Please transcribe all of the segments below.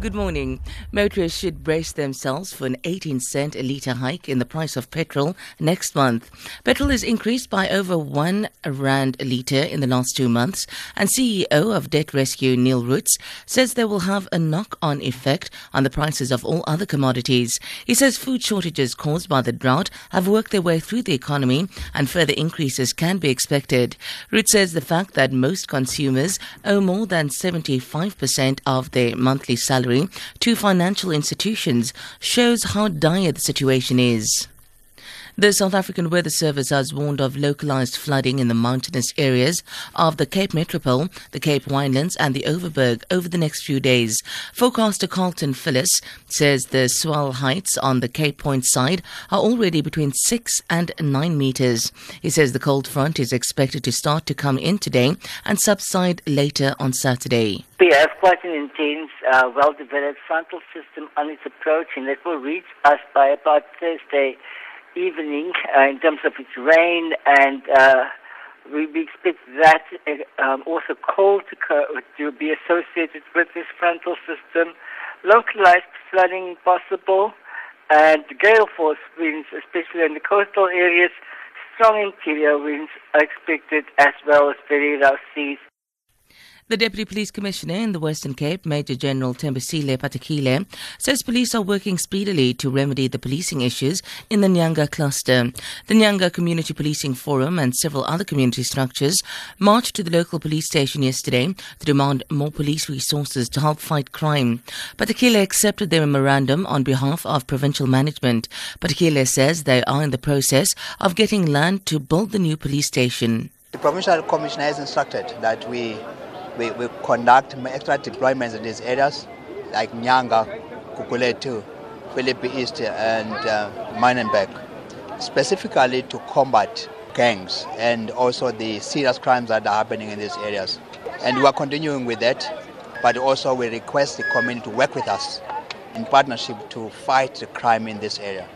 Good morning. Motorists should brace themselves for an 18 cent a litre hike in the price of petrol next month. Petrol has increased by over 1 rand a litre in the last two months, and CEO of Debt Rescue Neil Roets says they will have a knock-on effect on the prices of all other commodities. He says food shortages caused by the drought have worked their way through the economy and further increases can be expected. Roets says the fact that most consumers owe more than 75% of their monthly salary salary to financial institutions shows how dire the situation is. The South African Weather Service has warned of localized flooding in the mountainous areas of the Cape Metropole, the Cape Winelands, and the Overberg over the next few days. Forecaster Carlton Phyllis says the swell heights on the Cape Point side are already between 6 and 9 meters. He says the cold front is expected to start to come in today and subside later on Saturday. We have quite an intense, uh, well-developed frontal system on its approach, and it will reach us by about Thursday evening uh, in terms of its rain and uh, we, we expect that uh, um, also cold to, to be associated with this frontal system, localized flooding possible, and gale force winds, especially in the coastal areas, strong interior winds are expected as well as very rough seas. The Deputy Police Commissioner in the Western Cape, Major General Thembisile Patekile, says police are working speedily to remedy the policing issues in the Nyanga cluster. The Nyanga Community Policing Forum and several other community structures marched to the local police station yesterday to demand more police resources to help fight crime. Patekile accepted their memorandum on behalf of provincial management. Patekile says they are in the process of getting land to build the new police station. The provincial commissioner has instructed that we we, we conduct extra deployments in these areas like Nyanga, Gugulethu, Philippi East, and uh, specifically to combat gangs and also the serious crimes that are happening in these areas. And we are continuing with that, but also we request the community to work with us in partnership to fight the crime in this area.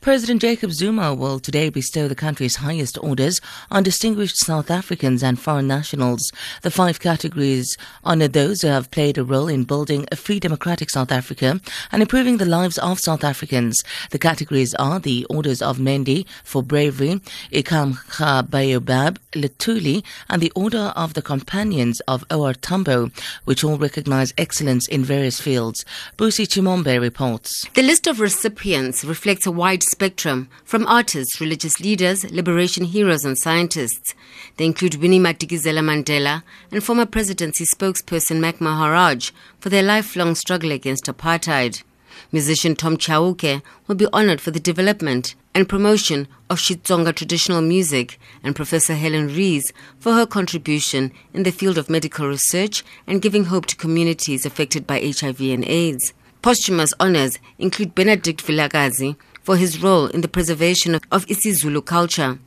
President Jacob Zuma will today bestow the country's highest orders on distinguished South Africans and foreign nationals. The five categories honor those who have played a role in building a free democratic South Africa and improving the lives of South Africans. The categories are the Orders of Mendi for bravery, Ikam Kha Baobab, Luthuli, and the Order of the Companions of OR Tambo, which all recognize excellence in various fields. Busi Chimombe reports. The list of recipients reflects a wide spectrum, from artists, religious leaders, liberation heroes, and scientists. They include Winnie Madikizela Mandela and former presidency spokesperson Mac Maharaj for their lifelong struggle against apartheid. Musician Tom Chauke will be honored for the development and promotion of Xitsonga traditional music, and Professor Helen Rees for her contribution in the field of medical research and giving hope to communities affected by HIV and AIDS. Posthumous honors include Benedict Vilakazi for his role in the preservation of, of isiZulu culture.